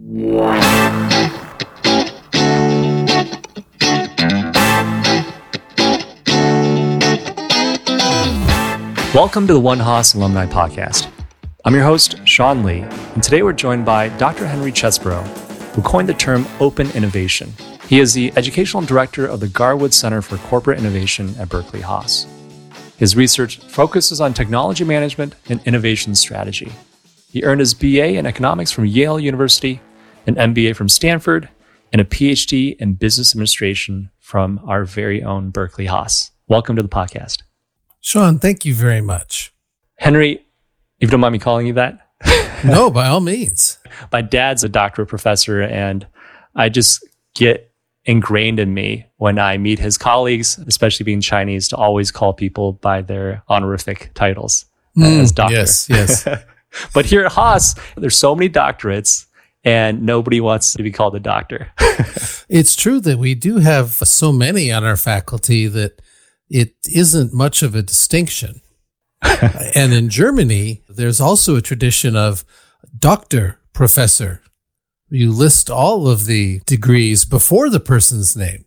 Welcome to the One Haas Alumni Podcast. I'm your host, Sean Lee, and today we're joined by Dr. Henry Chesbrough, who coined the term open innovation. He is the educational director of the Garwood Center for Corporate Innovation at Berkeley Haas. His research focuses on technology management and innovation strategy. He earned his BA in economics from Yale University, an MBA from Stanford, and a PhD in business administration from our very own Berkeley Haas. Welcome to the podcast. Sean, thank you very much. Henry, if you don't mind me calling you that. no, by all means. My dad's a doctorate professor, and I just get ingrained in me when I meet his colleagues, especially being Chinese, to always call people by their honorific titles mm, as doctor. Yes, yes. but here at Haas, there's so many doctorates and nobody wants to be called a doctor. it's true that we do have so many on our faculty that it isn't much of a distinction. and in Germany, there's also a tradition of doctor, professor. You list all of the degrees before the person's name.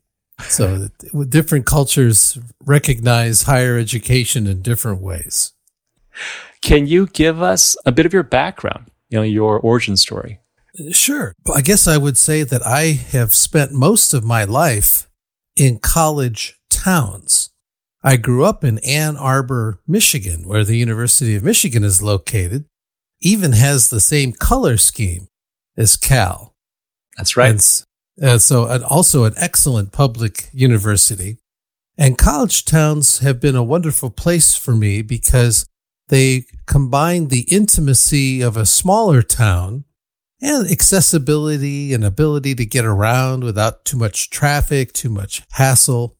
So different cultures recognize higher education in different ways. Can you give us a bit of your background, you know, your origin story? Sure. I guess I would say that I have spent most of my life in college towns. I grew up in Ann Arbor, Michigan, where the University of Michigan is located, even has the same color scheme as Cal. That's right. And, uh, so also an excellent public university. And college towns have been a wonderful place for me because they combine the intimacy of a smaller town and accessibility and ability to get around without too much traffic, too much hassle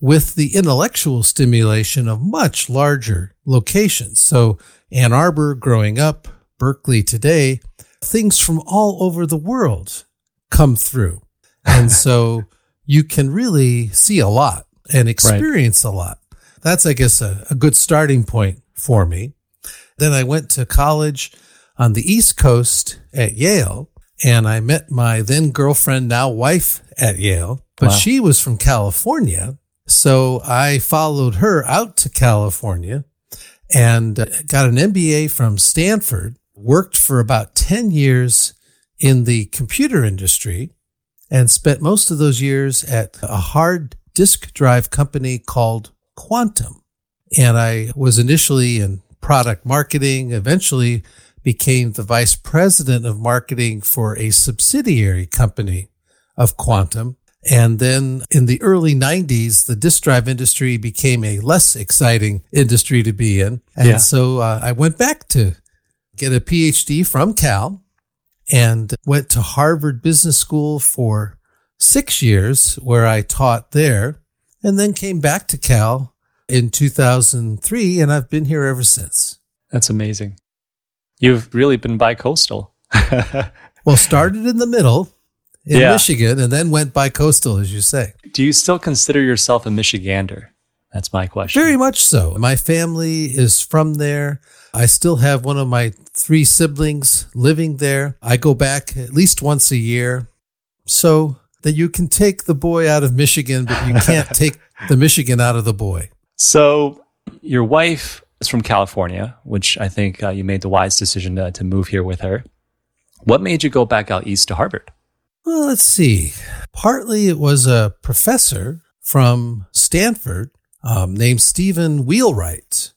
with the intellectual stimulation of much larger locations. So Ann Arbor growing up, Berkeley today, things from all over the world come through. And so you can really see a lot and experience right. a lot. That's, I guess, a, a good starting point for me. Then I went to college on the East Coast at Yale and I met my then girlfriend, now wife at Yale, but wow. she was from California. So I followed her out to California and uh, got an MBA from Stanford, worked for about 10 years in the computer industry and spent most of those years at a hard disk drive company called Quantum. And I was initially in product marketing, eventually became the vice president of marketing for a subsidiary company of Quantum. And then in the early 90s, the disk drive industry became a less exciting industry to be in. And yeah. so uh, I went back to get a PhD from Cal and went to Harvard Business School for six years, where I taught there, and then came back to Cal in 2003, and I've been here ever since. That's amazing. You've really been bi-coastal. well, started in the middle in yeah. Michigan and then went bi-coastal, as you say. Do you still consider yourself a Michigander? That's my question. Very much so. My family is from there. I still have one of my three siblings living there. I go back at least once a year. So that you can take the boy out of Michigan, but you can't take the Michigan out of the boy. So your wife is from California, which I think uh, you made the wise decision to, to move here with her. What made you go back out east to Harvard? Well, let's see. Partly it was a professor from Stanford um, named Stephen Wheelwright,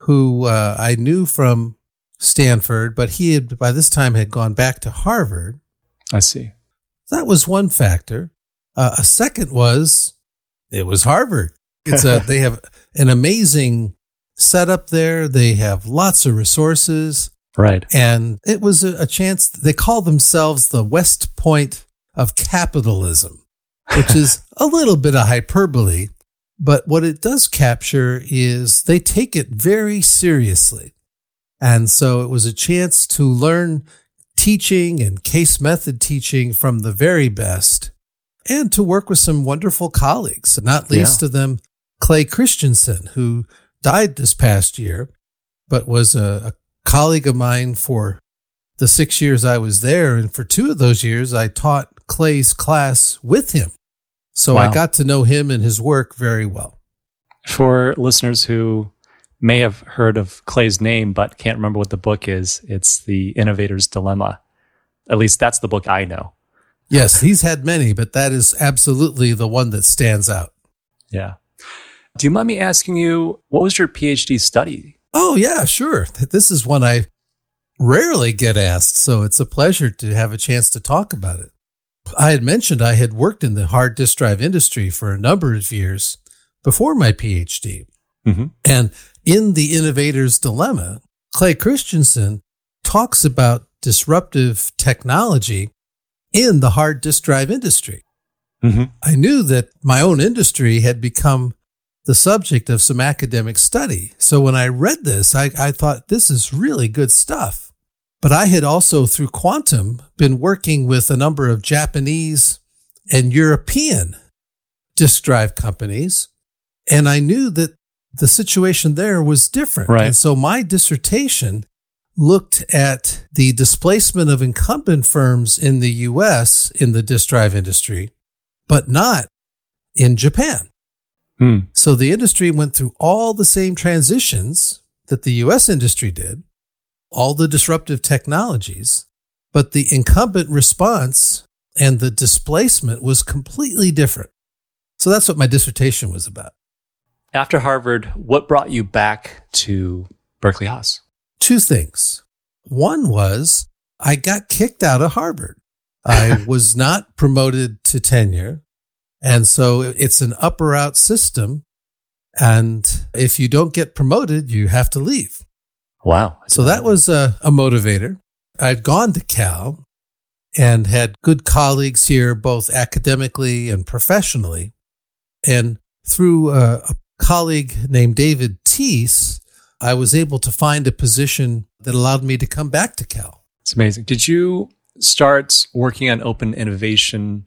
who uh, I knew from Stanford, but he had by this time had gone back to Harvard. I see. That was one factor. Uh, a second was it was Harvard. It's a they have an amazing setup there. They have lots of resources. Right. And it was a, a chance. They call themselves the West Point of capitalism, which is a little bit of hyperbole. But what it does capture is they take it very seriously. And so it was a chance to learn teaching and case method teaching from the very best and to work with some wonderful colleagues, not least yeah. of them Clay Christensen, who died this past year, but was a, a colleague of mine for the six years I was there. And for two of those years, I taught Clay's class with him. So wow. I got to know him and his work very well. For listeners who may have heard of Clay's name but can't remember what the book is, it's The Innovator's Dilemma. At least that's the book I know. Yes, he's had many, but that is absolutely the one that stands out. Yeah. Do you mind me asking you, what was your PhD study? Oh, yeah, sure. This is one I rarely get asked, so it's a pleasure to have a chance to talk about it. I had mentioned I had worked in the hard disk drive industry for a number of years before my PhD. Mm-hmm. And in The Innovator's Dilemma, Clay Christensen talks about disruptive technology in the hard disk drive industry. Mm-hmm. I knew that my own industry had become the subject of some academic study. So when I read this, I, I thought this is really good stuff. But I had also, through Quantum, been working with a number of Japanese and European disk drive companies. And I knew that the situation there was different. Right. And so my dissertation looked at the displacement of incumbent firms in the US in the disk drive industry, but not in Japan. Hmm. So the industry went through all the same transitions that the US industry did, all the disruptive technologies, but the incumbent response and the displacement was completely different. So that's what my dissertation was about. After Harvard, what brought you back to Berkeley Haas? Two things. One was I got kicked out of Harvard. I was not promoted to tenure. And so it's an up or out system. And if you don't get promoted, you have to leave. Wow. So that was a, a motivator. I'd gone to Cal and had good colleagues here, both academically and professionally. And through a, a colleague named David Teece, I was able to find a position that allowed me to come back to Cal. It's amazing. Did you start working on open innovation,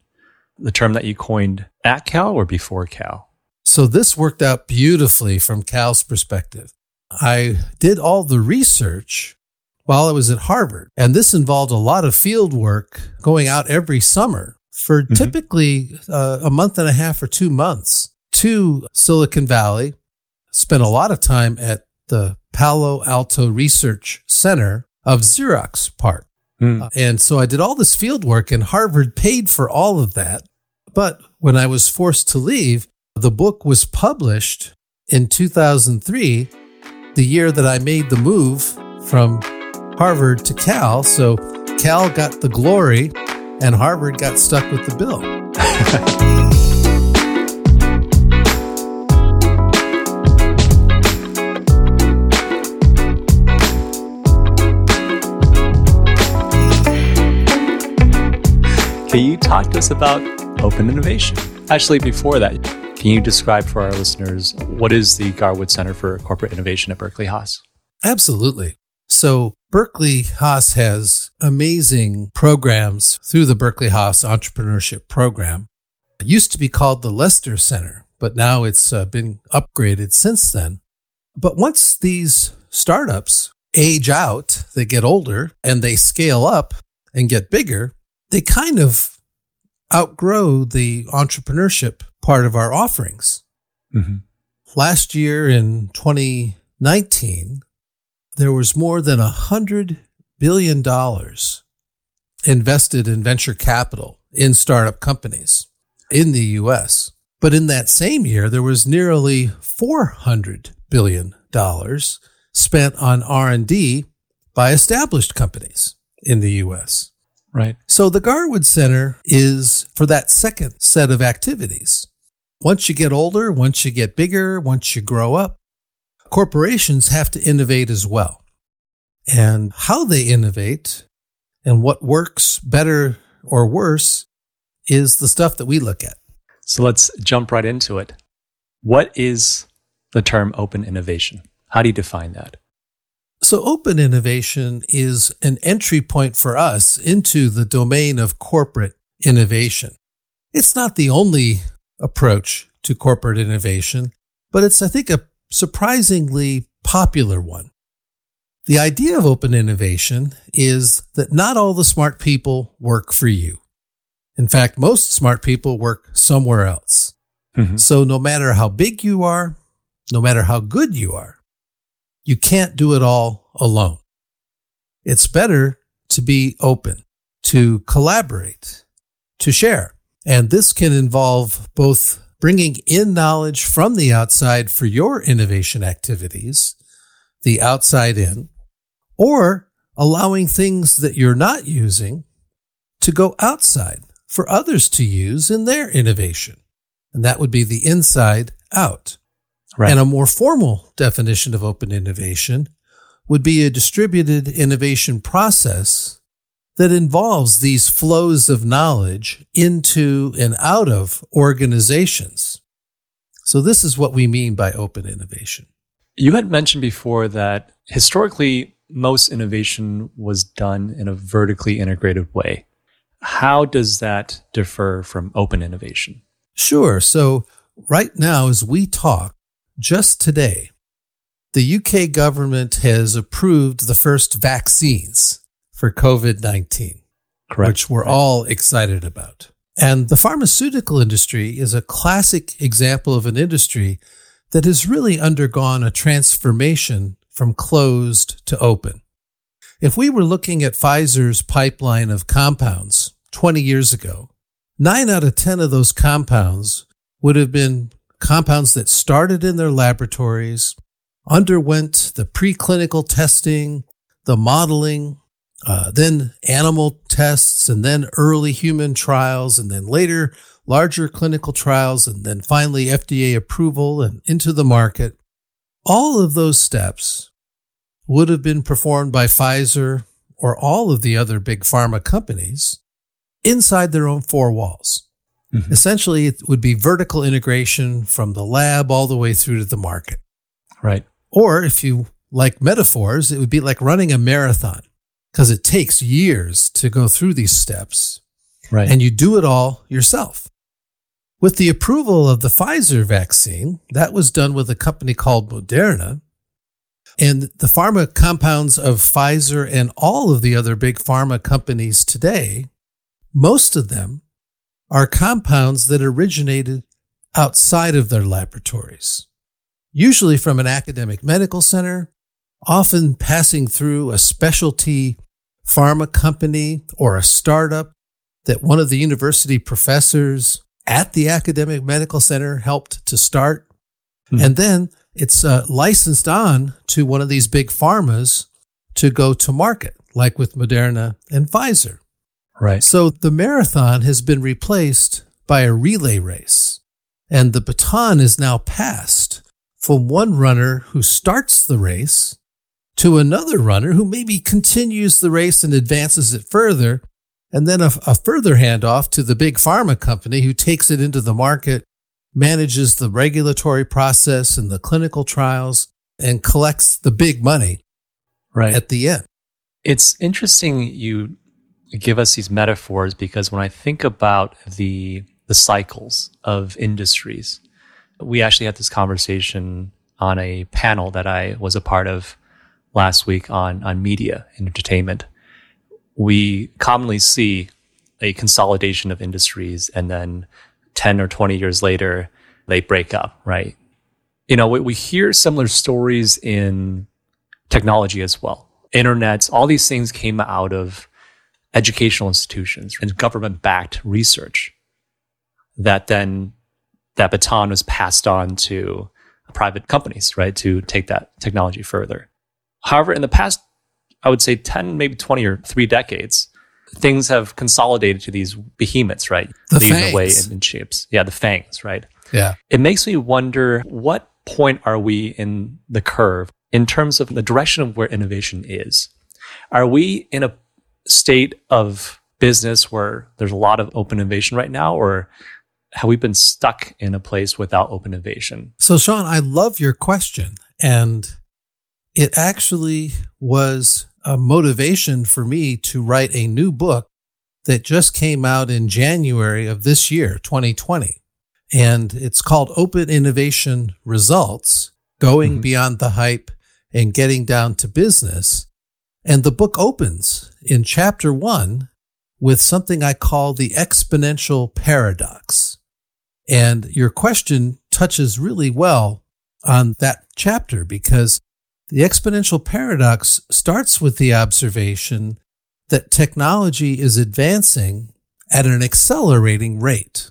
the term that you coined at Cal or before Cal? So this worked out beautifully from Cal's perspective. I did all the research while I was at Harvard, and this involved a lot of field work going out every summer for mm-hmm. typically uh, a month and a half or two months to Silicon Valley, spent a lot of time at the Palo Alto Research Center of Xerox PARC. Mm. Uh, and so I did all this field work, and Harvard paid for all of that. But when I was forced to leave, the book was published in 2003, the year that I made the move from Harvard to Cal. So Cal got the glory, and Harvard got stuck with the bill. talk to us about open innovation? Actually, before that, can you describe for our listeners what is the Garwood Center for Corporate Innovation at Berkeley Haas? Absolutely. So, Berkeley Haas has amazing programs through the Berkeley Haas Entrepreneurship Program. It used to be called the Lester Center, but now it's uh, been upgraded since then. But once these startups age out, they get older and they scale up and get bigger, they kind of outgrow the entrepreneurship part of our offerings. Mm-hmm. Last year in 2019, there was more than a hundred billion dollars invested in venture capital in startup companies in the US. But in that same year, there was nearly 400 billion dollars spent on R&D by established companies in the US. Right. So the Garwood Center is for that second set of activities. Once you get older, once you get bigger, once you grow up, corporations have to innovate as well. And how they innovate and what works better or worse is the stuff that we look at. So let's jump right into it. What is the term open innovation? How do you define that? So, open innovation is an entry point for us into the domain of corporate innovation. It's not the only approach to corporate innovation, but it's, I think, a surprisingly popular one. The idea of open innovation is that not all the smart people work for you. In fact, most smart people work somewhere else. Mm-hmm. So no matter how big you are, no matter how good you are, you can't do it all alone. It's better to be open, to collaborate, to share. And this can involve both bringing in knowledge from the outside for your innovation activities, the outside in, or allowing things that you're not using to go outside for others to use in their innovation. And that would be the inside out. Right. And a more formal definition of open innovation would be a distributed innovation process that involves these flows of knowledge into and out of organizations. So this is what we mean by open innovation. You had mentioned before that historically most innovation was done in a vertically integrated way. How does that differ from open innovation? Sure. So right now, as we talk, just today, the UK government has approved the first vaccines for COVID 19, which we're all excited about. And the pharmaceutical industry is a classic example of an industry that has really undergone a transformation from closed to open. If we were looking at Pfizer's pipeline of compounds 20 years ago, nine out of 10 of those compounds would have been compounds that started in their laboratories, underwent the preclinical testing, the modeling, uh, then animal tests, and then early human trials, and then later larger clinical trials, and then finally FDA approval and into the market. All of those steps would have been performed by Pfizer or all of the other big pharma companies inside their own four walls. Mm-hmm. Essentially, it would be vertical integration from the lab all the way through to the market. Right. Or if you like metaphors, it would be like running a marathon because it takes years to go through these steps. Right. And you do it all yourself. With the approval of the Pfizer vaccine, that was done with a company called Moderna. And the pharma compounds of Pfizer and all of the other big pharma companies today most of them are compounds that originated outside of their laboratories, usually from an academic medical center, often passing through a specialty pharma company or a startup that one of the university professors at the academic medical center helped to start. Hmm. And then it's uh, licensed on to one of these big pharmas to go to market, like with Moderna and Pfizer. Right. So the marathon has been replaced by a relay race, and the baton is now passed from one runner who starts the race to another runner who maybe continues the race and advances it further, and then a, a further handoff to the big pharma company who takes it into the market, manages the regulatory process and the clinical trials, and collects the big money right. at the end. It's interesting you give us these metaphors because when I think about the the cycles of industries, we actually had this conversation on a panel that I was a part of last week on on media and entertainment. We commonly see a consolidation of industries and then 10 or 20 years later they break up, right? You know, we, we hear similar stories in technology as well. Internets, all these things came out of educational institutions and government backed research that then that baton was passed on to private companies, right, to take that technology further. However, in the past, I would say 10, maybe 20 or three decades, things have consolidated to these behemoths, right? The fangs. away in, in shapes. Yeah, the fangs, right? Yeah. It makes me wonder what point are we in the curve in terms of the direction of where innovation is? Are we in a state of business where there's a lot of open innovation right now, or have we been stuck in a place without open innovation? So, Sean, I love your question. And it actually was a motivation for me to write a new book that just came out in January of this year, 2020. And it's called Open Innovation Results Going mm-hmm. Beyond the Hype and getting down to business. And the book opens in chapter one with something I call the exponential paradox. And your question touches really well on that chapter because the exponential paradox starts with the observation that technology is advancing at an accelerating rate.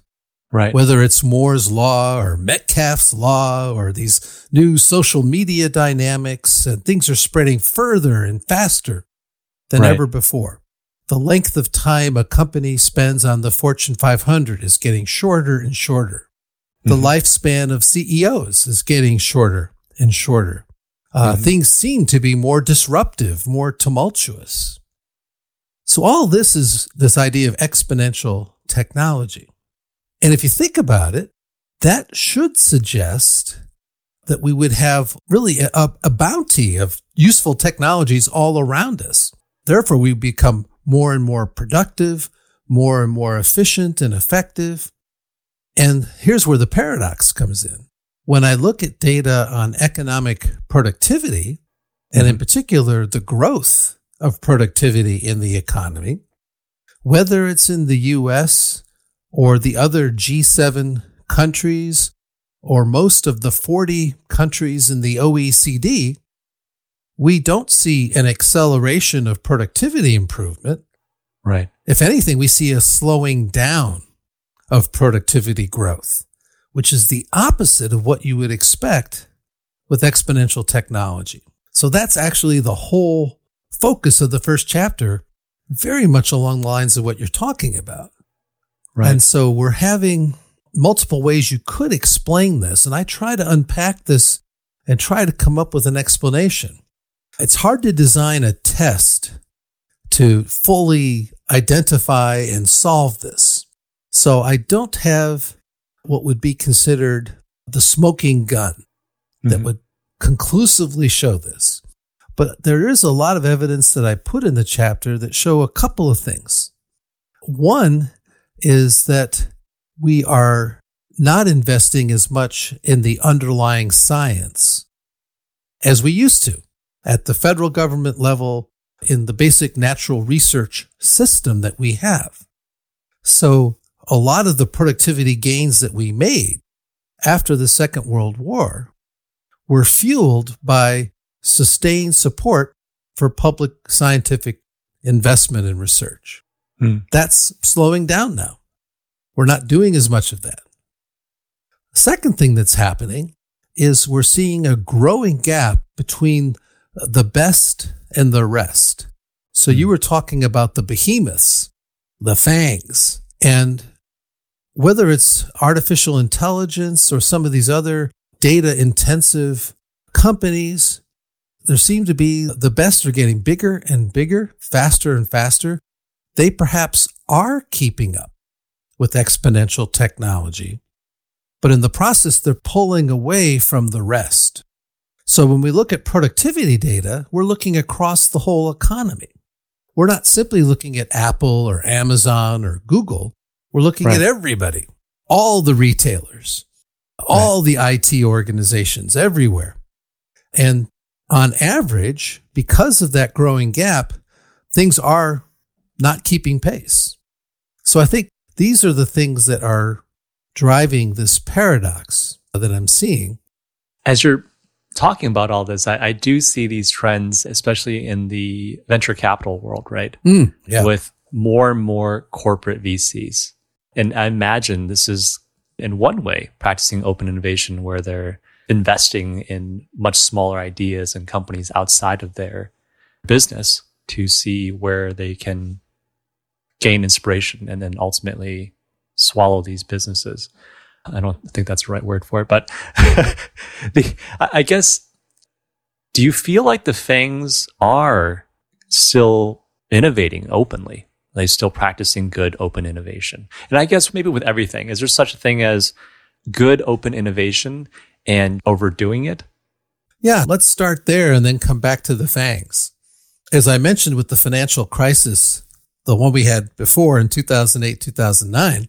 Right. Whether it's Moore's law or Metcalfe's law or these new social media dynamics and things are spreading further and faster than Right. ever before. The length of time a company spends on the Fortune 500 is getting shorter and shorter. The Mhm. lifespan of CEOs is getting shorter and shorter. Uh, Mhm. Things seem to be more disruptive, more tumultuous. So all this is this idea of exponential technology. And if you think about it, that should suggest that we would have really a, a bounty of useful technologies all around us. Therefore, we become more and more productive, more and more efficient and effective. And here's where the paradox comes in. When I look at data on economic productivity, and in mm-hmm. particular, the growth of productivity in the economy, whether it's in the US or the other G7 countries or most of the 40 countries in the OECD, we don't see an acceleration of productivity improvement. Right. If anything, we see a slowing down of productivity growth, which is the opposite of what you would expect with exponential technology. So that's actually the whole focus of the first chapter, very much along the lines of what you're talking about. Right. And so we're having multiple ways you could explain this. And I try to unpack this and try to come up with an explanation. It's hard to design a test to fully identify and solve this. So I don't have what would be considered the smoking gun that Mhm. would conclusively show this. But there is a lot of evidence that I put in the chapter that show a couple of things. One is that we are not investing as much in the underlying science as we used to at the federal government level in the basic natural research system that we have. So a lot of the productivity gains that we made after the Second World War were fueled by sustained support for public scientific investment and research. Hmm. That's slowing down now. We're not doing as much of that. The second thing that's happening is we're seeing a growing gap between the best and the rest. So you were talking about the behemoths, the fangs, and whether it's artificial intelligence or some of these other data intensive companies, there seem to be the best are getting bigger and bigger, faster and faster. They perhaps are keeping up with exponential technology, but in the process, they're pulling away from the rest. So when we look at productivity data, we're looking across the whole economy. We're not simply looking at Apple or Amazon or Google. We're looking Right. at everybody, all the retailers, all the IT organizations everywhere. And on average, because of that growing gap, things are not keeping pace. So I think these are the things that are driving this paradox that I'm seeing. As you're talking about all this, I, I do see these trends, especially in the venture capital world, right? Hmm, yeah. With more and more corporate VCs. And I imagine this is, in one way, practicing open innovation where they're investing in much smaller ideas and companies outside of their business to see where they can gain inspiration and then ultimately swallow these businesses. I don't think that's the right word for it, but the, I guess, do you feel like the Fangs are still innovating openly? Are they still practicing good open innovation? And I guess maybe with everything, is there such a thing as good open innovation and overdoing it? Yeah, let's start there and then come back to the fangs. As I mentioned with the financial crisis, the one we had before in 2008, 2009,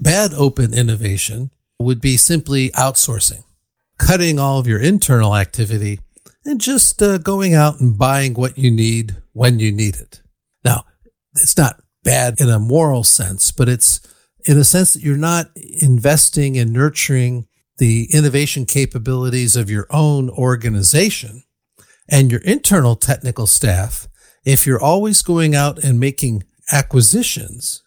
bad open innovation would be simply outsourcing, cutting all of your internal activity and just uh, going out and buying what you need when you need it. Now, it's not bad in a moral sense, but it's in a sense that you're not investing and nurturing the innovation capabilities of your own organization and your internal technical staff if you're always going out and making acquisitions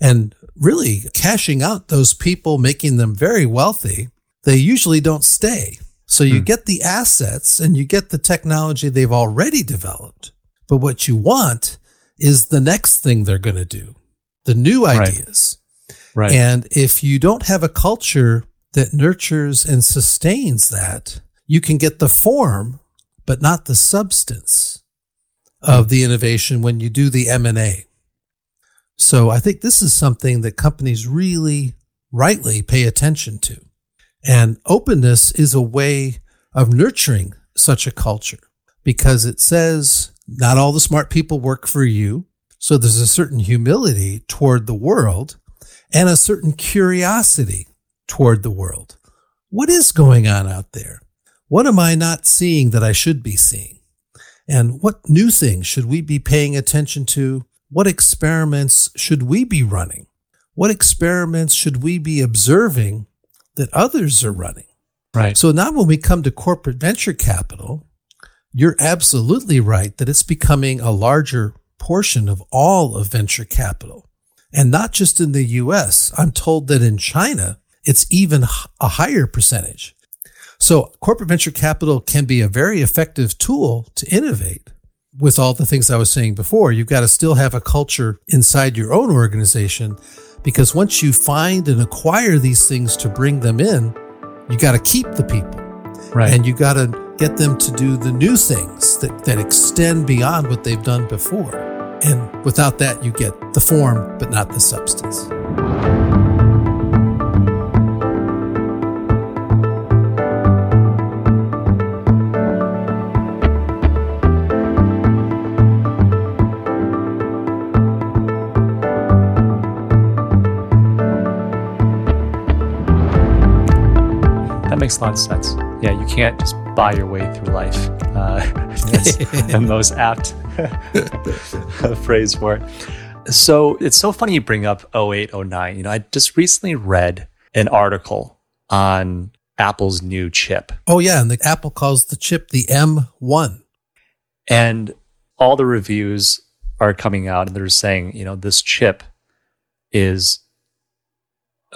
and really cashing out those people, making them very wealthy, they usually don't stay. So you hmm. get the assets and you get the technology they've already developed. But what you want is the next thing they're going to do, the new ideas. Right. right. And if you don't have a culture that nurtures and sustains that, you can get the form, but not the substance of the innovation when you do the M&A. So I think this is something that companies really rightly pay attention to. And openness is a way of nurturing such a culture because it says not all the smart people work for you. So there's a certain humility toward the world and a certain curiosity toward the world. What is going on out there? What am I not seeing that I should be seeing? And what new things should we be paying attention to? What experiments should we be running? What experiments should we be observing that others are running? Right. So now when we come to corporate venture capital, you're absolutely right that it's becoming a larger portion of all of venture capital. And not just in the US. I'm told that in China, it's even a higher percentage. So corporate venture capital can be a very effective tool to innovate. With all the things I was saying before, you've got to still have a culture inside your own organization because once you find and acquire these things to bring them in, you got to keep the people. Right. And you got to get them to do the new things that, that extend beyond what they've done before. And without that, you get the form, but not the substance. Makes a lot of sense. Yeah, you can't just buy your way through life. Uh, that's the most apt phrase for it. So it's so funny you bring up 08, 09. You know, I just recently read an article on Apple's new chip. Oh, yeah. And the Apple calls the chip the M1. And all the reviews are coming out and they're saying, you know, this chip is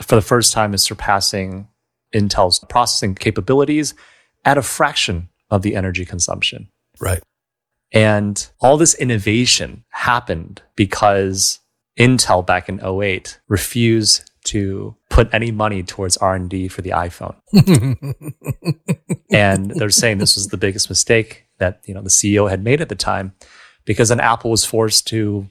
for the first time is surpassing Intel's processing capabilities at a fraction of the energy consumption. Right. And all this innovation happened because Intel back in 08 refused to put any money towards R&D for the iPhone. and they're saying this was the biggest mistake that, you know, the CEO had made at the time because then Apple was forced to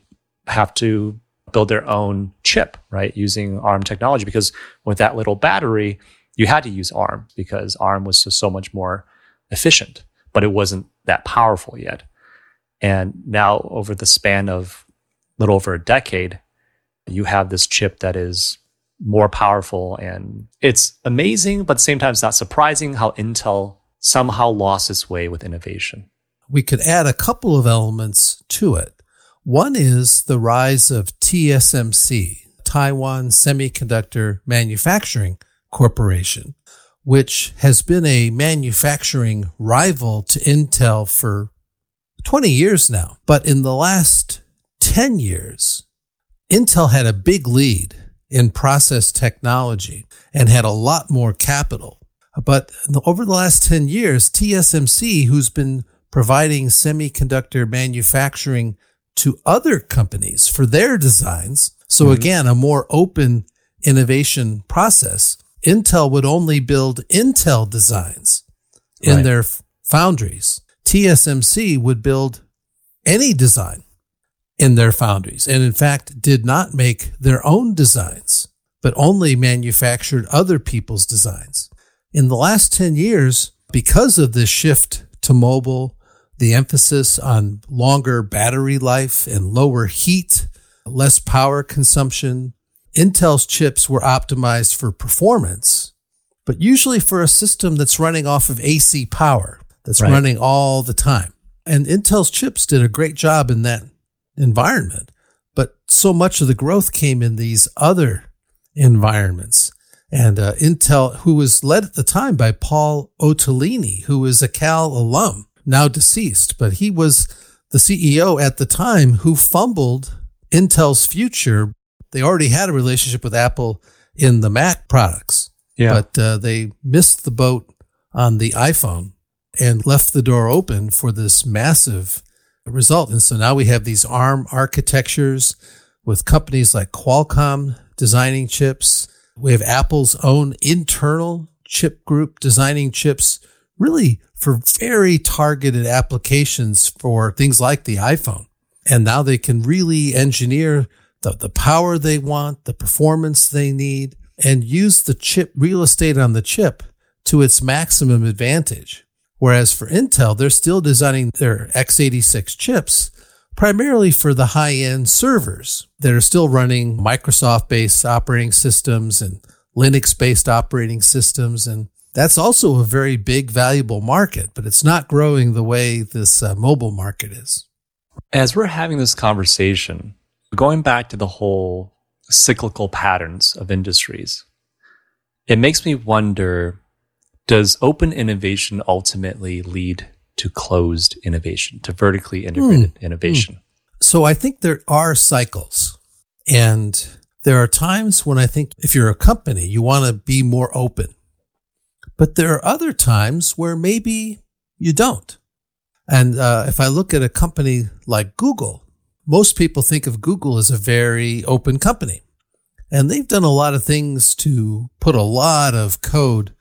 have to build their own chip, right, using ARM technology because with that little battery, you had to use ARM because ARM was just so much more efficient, but it wasn't that powerful yet. And now, over the span of a little over a decade, you have this chip that is more powerful. And it's amazing, but at the same time, it's not surprising how Intel somehow lost its way with innovation. We could add a couple of elements to it. One is the rise of TSMC, Taiwan Semiconductor Manufacturing Corporation, which has been a manufacturing rival to Intel for 20 years now. But in the last 10 years, Intel had a big lead in process technology and had a lot more capital. But over the last 10 years, TSMC, who's been providing semiconductor manufacturing to other companies for their designs, so mm-hmm. again, a more open innovation process, Intel would only build Intel designs in right. their foundries. TSMC would build any design in their foundries and in fact did not make their own designs, but only manufactured other people's designs. In the last 10 years, because of this shift to mobile, the emphasis on longer battery life and lower heat, less power consumption, Intel's chips were optimized for performance, but usually for a system that's running off of AC power. that's right. running all the time. And Intel's chips did a great job in that environment. But so much of the growth came in these other environments. And uh, Intel, who was led at the time by Paul Otellini, who is a Cal alum, now deceased, but he was the CEO at the time who fumbled Intel's future. They already had a relationship with Apple in the Mac products, yeah. but uh, they missed the boat on the iPhone and left the door open for this massive result. And so now we have these ARM architectures with companies like Qualcomm designing chips. We have Apple's own internal chip group designing chips really for very targeted applications for things like the iPhone. And now they can really engineer the, the power they want, the performance they need, and use the chip real estate on the chip to its maximum advantage. Whereas for Intel, they're still designing their x86 chips primarily for the high end servers that are still running Microsoft based operating systems and Linux based operating systems. And that's also a very big, valuable market, but it's not growing the way this uh, mobile market is. As we're having this conversation, going back to the whole cyclical patterns of industries, it makes me wonder does open innovation ultimately lead to closed innovation, to vertically integrated mm. innovation? Mm. So I think there are cycles. And there are times when I think if you're a company, you want to be more open. But there are other times where maybe you don't. And uh, if I look at a company like Google, most people think of Google as a very open company. And they've done a lot of things to put a lot of code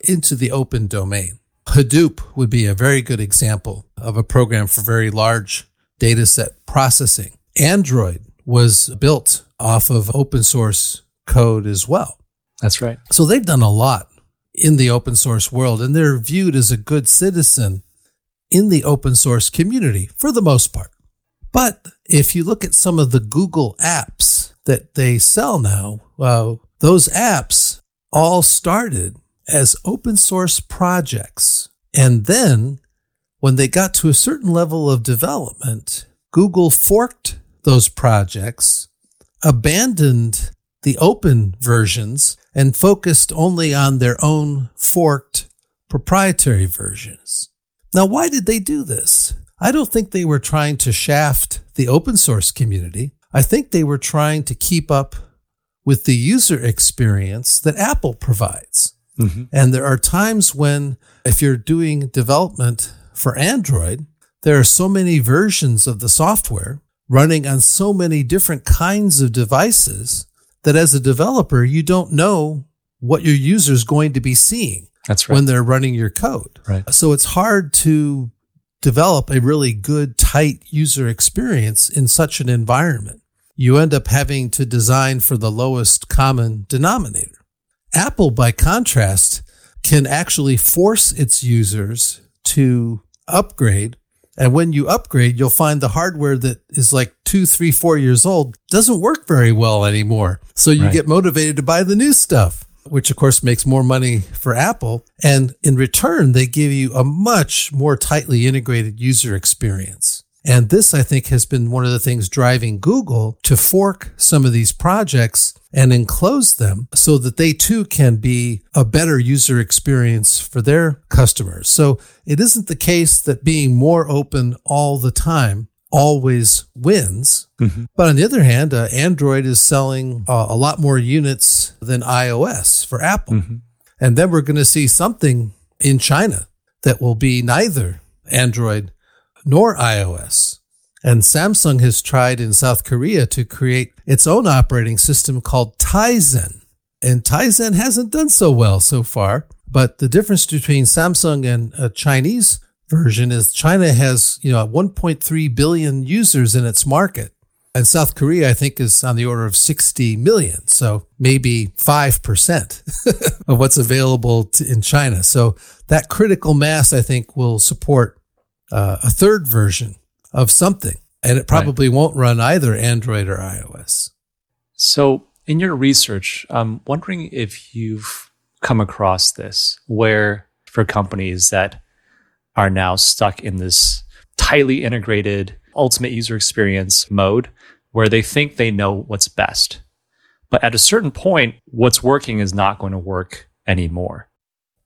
into the open domain. Hadoop would be a very good example of a program for very large data set processing. Android was built off of open source code as well. That's right. So they've done a lot in the open source world and they're viewed as a good citizen in the open source community for the most part. But if you look at some of the Google apps that they sell now, well, those apps all started as open source projects. And then when they got to a certain level of development, Google forked those projects, abandoned the open versions, and focused only on their own forked proprietary versions. Now, why did they do this? I don't think they were trying to shaft the open source community. I think they were trying to keep up with the user experience that Apple provides. Mm-hmm. And there are times when, if you're doing development for Android, there are so many versions of the software running on so many different kinds of devices that as a developer, you don't know what your user is going to be seeing. That's right. When they're running your code. Right. So it's hard to develop a really good, tight user experience in such an environment. You end up having to design for the lowest common denominator. Apple, by contrast, can actually force its users to upgrade. And when you upgrade, you'll find the hardware that is like two, three, four years old doesn't work very well anymore. So you right. get motivated to buy the new stuff, which of course makes more money for Apple. And in return, they give you a much more tightly integrated user experience. And this, I think, has been one of the things driving Google to fork some of these projects and enclose them so that they too can be a better user experience for their customers. So it isn't the case that being more open all the time always wins. Mm-hmm. But on the other hand, uh, Android is selling uh, a lot more units than iOS for Apple. Mm-hmm. And then we're going to see something in China that will be neither Android nor iOS. And Samsung has tried in South Korea to create its own operating system called Tizen. And Tizen hasn't done so well so far. But the difference between Samsung and a Chinese version is China has, you know, 1.3 billion users in its market. And South Korea, I think, is on the order of 60 million. So maybe 5% of what's available to, in China. So that critical mass, I think, will support uh, a third version of something. And it probably right. won't run either Android or iOS. So, in your research, I'm wondering if you've come across this where for companies that are now stuck in this tightly integrated ultimate user experience mode where they think they know what's best. But at a certain point, what's working is not going to work anymore.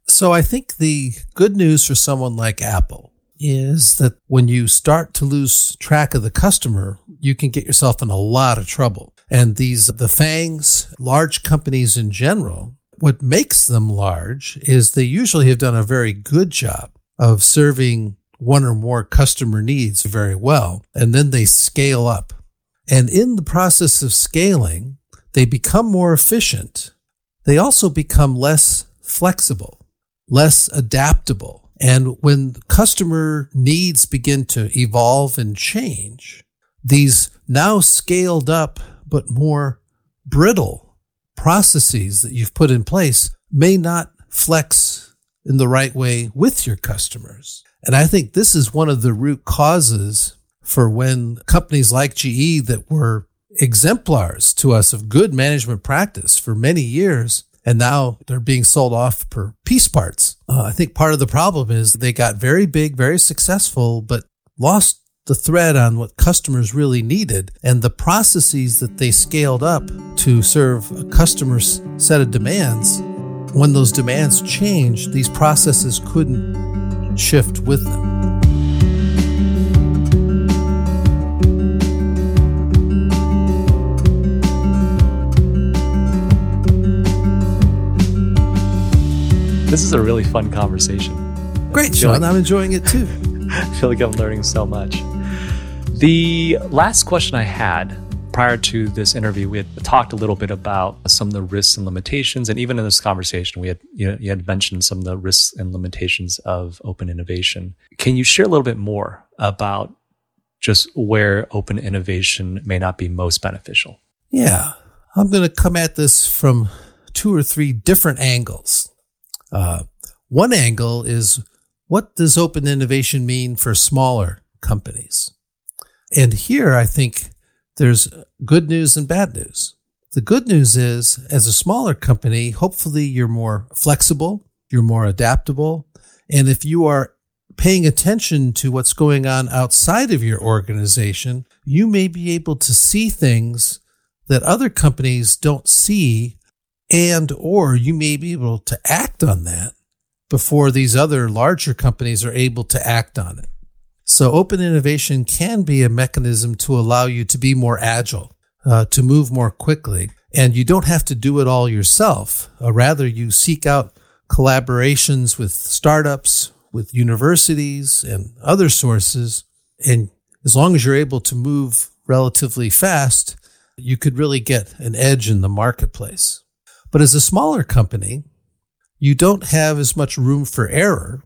So I think the good news for someone like Apple is that when you start to lose track of the customer, you can get yourself in a lot of trouble. And these, the FANGs, large companies in general, what makes them large is they usually have done a very good job of serving one or more customer needs very well. And then they scale up. And in the process of scaling, they become more efficient. They also become less flexible, less adaptable. And when customer needs begin to evolve and change, these now scaled up but more brittle processes that you've put in place may not flex in the right way with your customers. And I think this is one of the root causes for when companies like GE that were exemplars to us of good management practice for many years and now they're being sold off for piece parts. Uh, I think part of the problem is they got very big, very successful, but lost the thread on what customers really needed and the processes that they scaled up to serve a customer's set of demands. When those demands changed, these processes couldn't shift with them. This is a really fun conversation. Great, Sean. Like, I'm enjoying it too. I feel like I'm learning so much. The last question I had prior to this interview, we had talked a little bit about some of the risks and limitations, and even in this conversation, we had you, you had mentioned some of the risks and limitations of open innovation. Can you share a little bit more about just where open innovation may not be most beneficial? Yeah, I'm going to come at this from two or three different angles. Uh, one angle is what does open innovation mean for smaller companies? And here I think there's good news and bad news. The good news is as a smaller company, hopefully you're more flexible, you're more adaptable. And if you are paying attention to what's going on outside of your organization, you may be able to see things that other companies don't see and or you may be able to act on that before these other larger companies are able to act on it. So open innovation can be a mechanism to allow you to be more agile, uh, to move more quickly. And you don't have to do it all yourself. Uh, rather, you seek out collaborations with startups, with universities and other sources. And as long as you're able to move relatively fast, you could really get an edge in the marketplace. But as a smaller company, you don't have as much room for error.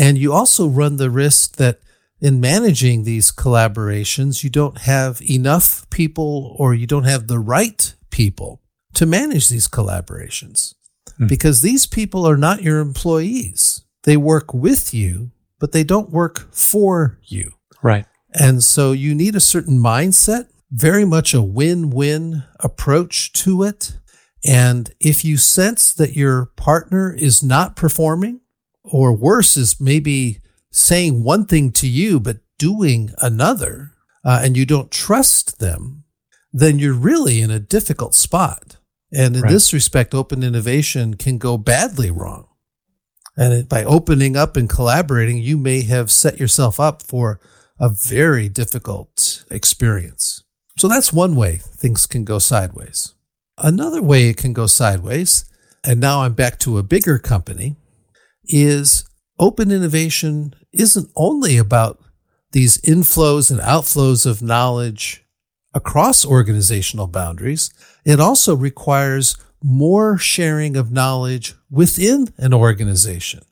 And you also run the risk that in managing these collaborations, you don't have enough people or you don't have the right people to manage these collaborations hmm. because these people are not your employees. They work with you, but they don't work for you. Right. And so you need a certain mindset, very much a win win approach to it. And if you sense that your partner is not performing, or worse, is maybe saying one thing to you, but doing another, uh, and you don't trust them, then you're really in a difficult spot. And in right. this respect, open innovation can go badly wrong. And by opening up and collaborating, you may have set yourself up for a very difficult experience. So that's one way things can go sideways. Another way it can go sideways, and now I'm back to a bigger company, is open innovation isn't only about these inflows and outflows of knowledge across organizational boundaries. It also requires more sharing of knowledge within an organization.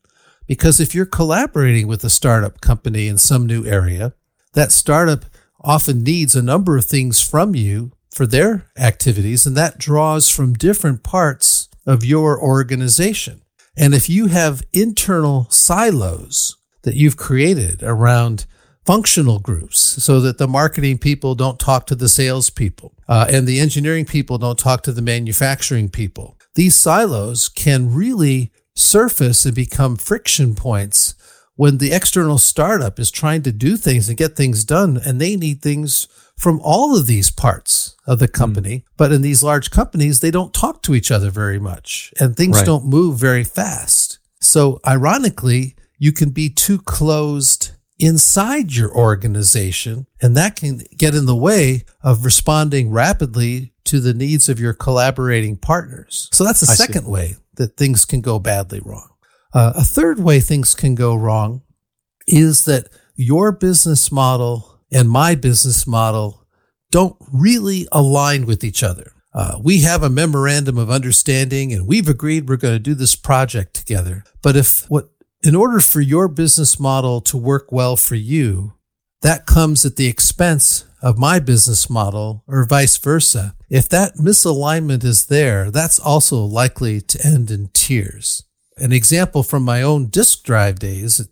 Because if you're collaborating with a startup company in some new area, that startup often needs a number of things from you for their activities, and that draws from different parts of your organization. And if you have internal silos that you've created around functional groups so that the marketing people don't talk to the sales people uh, and the engineering people don't talk to the manufacturing people, these silos can really surface and become friction points when the external startup is trying to do things and get things done and they need things from all of these parts of the company. Mm. But in these large companies, they don't talk to each other very much and things right. don't move very fast. So ironically, you can be too closed inside your organization and that can get in the way of responding rapidly to the needs of your collaborating partners. So that's a I second see. way that things can go badly wrong. Uh, a third way things can go wrong is that your business model and my business model don't really align with each other. Uh, we have a memorandum of understanding and we've agreed we're going to do this project together. But if what, in order for your business model to work well for you, that comes at the expense of my business model or vice versa. If that misalignment is there, that's also likely to end in tears. An example from my own disk drive days,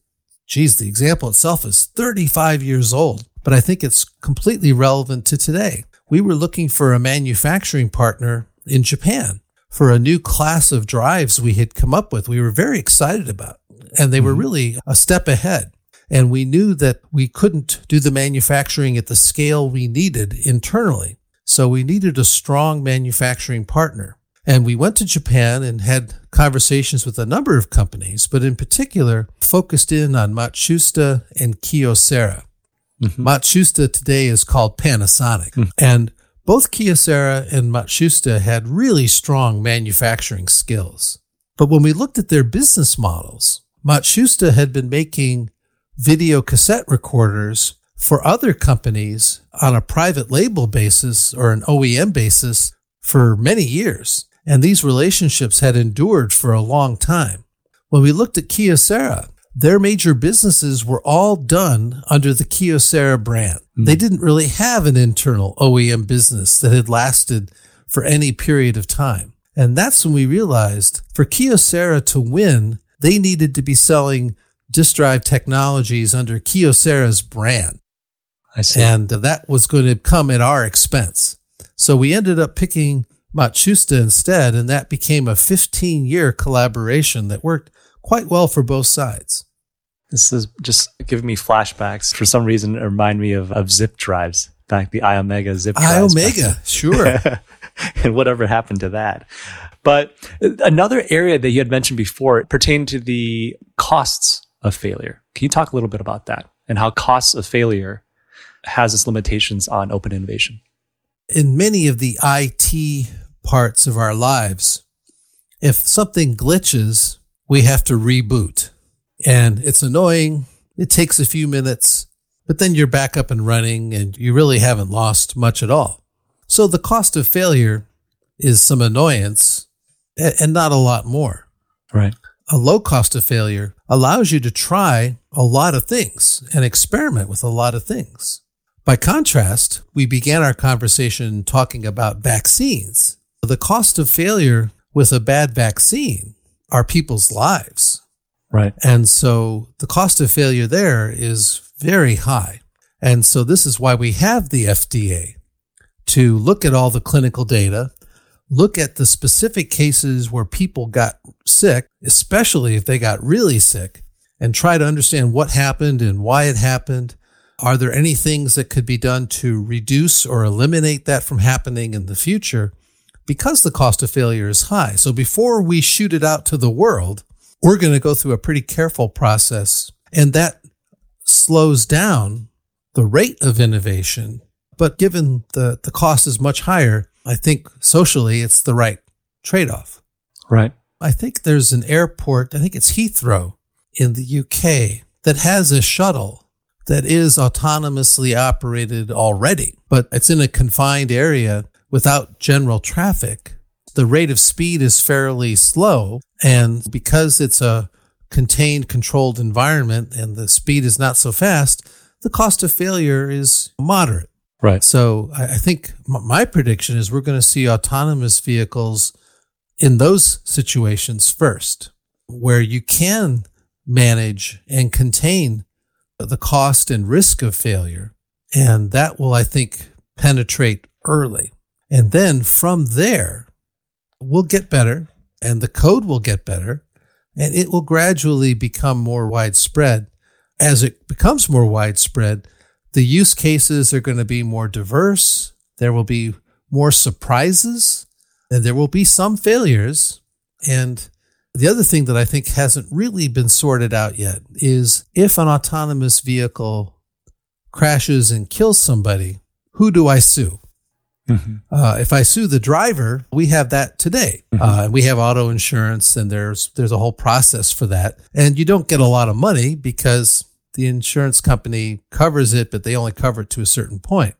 geez, the example itself is 35 years old, but I think it's completely relevant to today. We were looking for a manufacturing partner in Japan for a new class of drives we had come up with. We were very excited about, and they were mm-hmm. really a step ahead. And we knew that we couldn't do the manufacturing at the scale we needed internally. So we needed a strong manufacturing partner. And we went to Japan and had conversations with a number of companies, but in particular focused in on Matsushita and Kyocera. Mm-hmm. Matsushita today is called Panasonic. Mm-hmm. And both Kyocera and Matsushita had really strong manufacturing skills. But when we looked at their business models, Matsushita had been making video cassette recorders for other companies on a private label basis or an OEM basis for many years. And these relationships had endured for a long time. When we looked at Kyocera, their major businesses were all done under the Kyocera brand. Mm. They didn't really have an internal OEM business that had lasted for any period of time. And that's when we realized for Kyocera to win, they needed to be selling disk drive technologies under Kyocera's brand. I see. And that was going to come at our expense. So we ended up picking Matsushita instead, and that became a 15 year collaboration that worked quite well for both sides. This is just giving me flashbacks. For some reason, it remind me of, of zip drives, back the iOmega zip drives. iOmega, sure. and whatever happened to that. But another area that you had mentioned before pertained to the costs of failure. Can you talk a little bit about that and how costs of failure has its limitations on open innovation? In many of the IT parts of our lives, if something glitches, we have to reboot. And it's annoying. It takes a few minutes, but then you're back up and running and you really haven't lost much at all. So the cost of failure is some annoyance and not a lot more. Right a low cost of failure allows you to try a lot of things and experiment with a lot of things. By contrast, we began our conversation talking about vaccines. The cost of failure with a bad vaccine are people's lives. Right. And so the cost of failure there is very high. And so this is why we have the FDA to look at all the clinical data look at the specific cases where people got sick, especially if they got really sick, and try to understand what happened and why it happened. Are there any things that could be done to reduce or eliminate that from happening in the future? Because the cost of failure is high. So before we shoot it out to the world, we're going to go through a pretty careful process. And that slows down the rate of innovation. But given the, the cost is much higher, I think socially it's the right trade off. Right. I think there's an airport, I think it's Heathrow in the UK, that has a shuttle that is autonomously operated already, but it's in a confined area without general traffic. The rate of speed is fairly slow. And because it's a contained, controlled environment and the speed is not so fast, the cost of failure is moderate. Right. So I think my prediction is we're going to see autonomous vehicles in those situations first, where you can manage and contain the cost and risk of failure. And that will, I think, penetrate early. And then from there, we'll get better and the code will get better and it will gradually become more widespread as it becomes more widespread, the use cases are going to be more diverse. There will be more surprises and there will be some failures. And the other thing that I think hasn't really been sorted out yet is if an autonomous vehicle crashes and kills somebody, who do I sue? Mm-hmm. Uh, if I sue the driver, we have that today. Mm-hmm. Uh, we have auto insurance, and there's there's a whole process for that. And you don't get a lot of money because the insurance company covers it, but they only cover it to a certain point.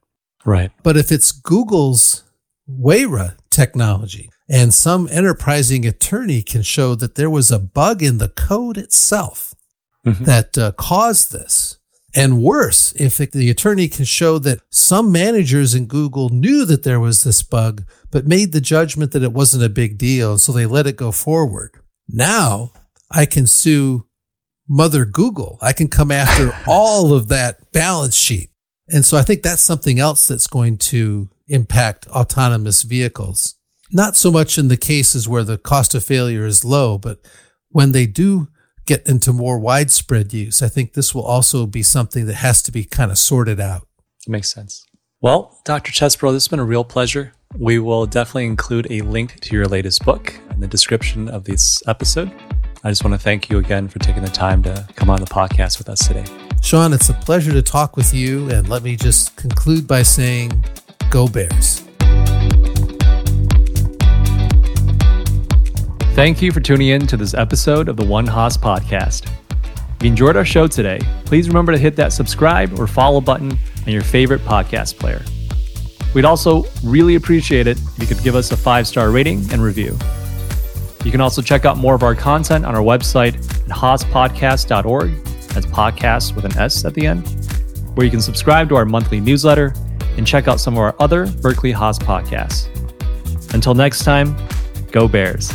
Right. But if it's Google's Waymo technology and some enterprising attorney can show that there was a bug in the code itself mm-hmm. that uh, caused this, and worse, if the attorney can show that some managers in Google knew that there was this bug, but made the judgment that it wasn't a big deal, so they let it go forward. Now I can sue Mother Google. I can come after all of that balance sheet. And so I think that's something else that's going to impact autonomous vehicles. Not so much in the cases where the cost of failure is low, but when they do get into more widespread use. I think this will also be something that has to be kind of sorted out. Makes sense. Well, Dr. Chesbrough, this has been a real pleasure. We will definitely include a link to your latest book in the description of this episode. I just want to thank you again for taking the time to come on the podcast with us today. Sean, it's a pleasure to talk with you. And let me just conclude by saying, go Bears. Thank you for tuning in to this episode of the One Haas podcast. If you enjoyed our show today, please remember to hit that subscribe or follow button on your favorite podcast player. We'd also really appreciate it if you could give us a five star rating and review. You can also check out more of our content on our website at haaspodcast.org. That's podcast with an S at the end, where you can subscribe to our monthly newsletter and check out some of our other Berkeley Haas podcasts. Until next time, go Bears.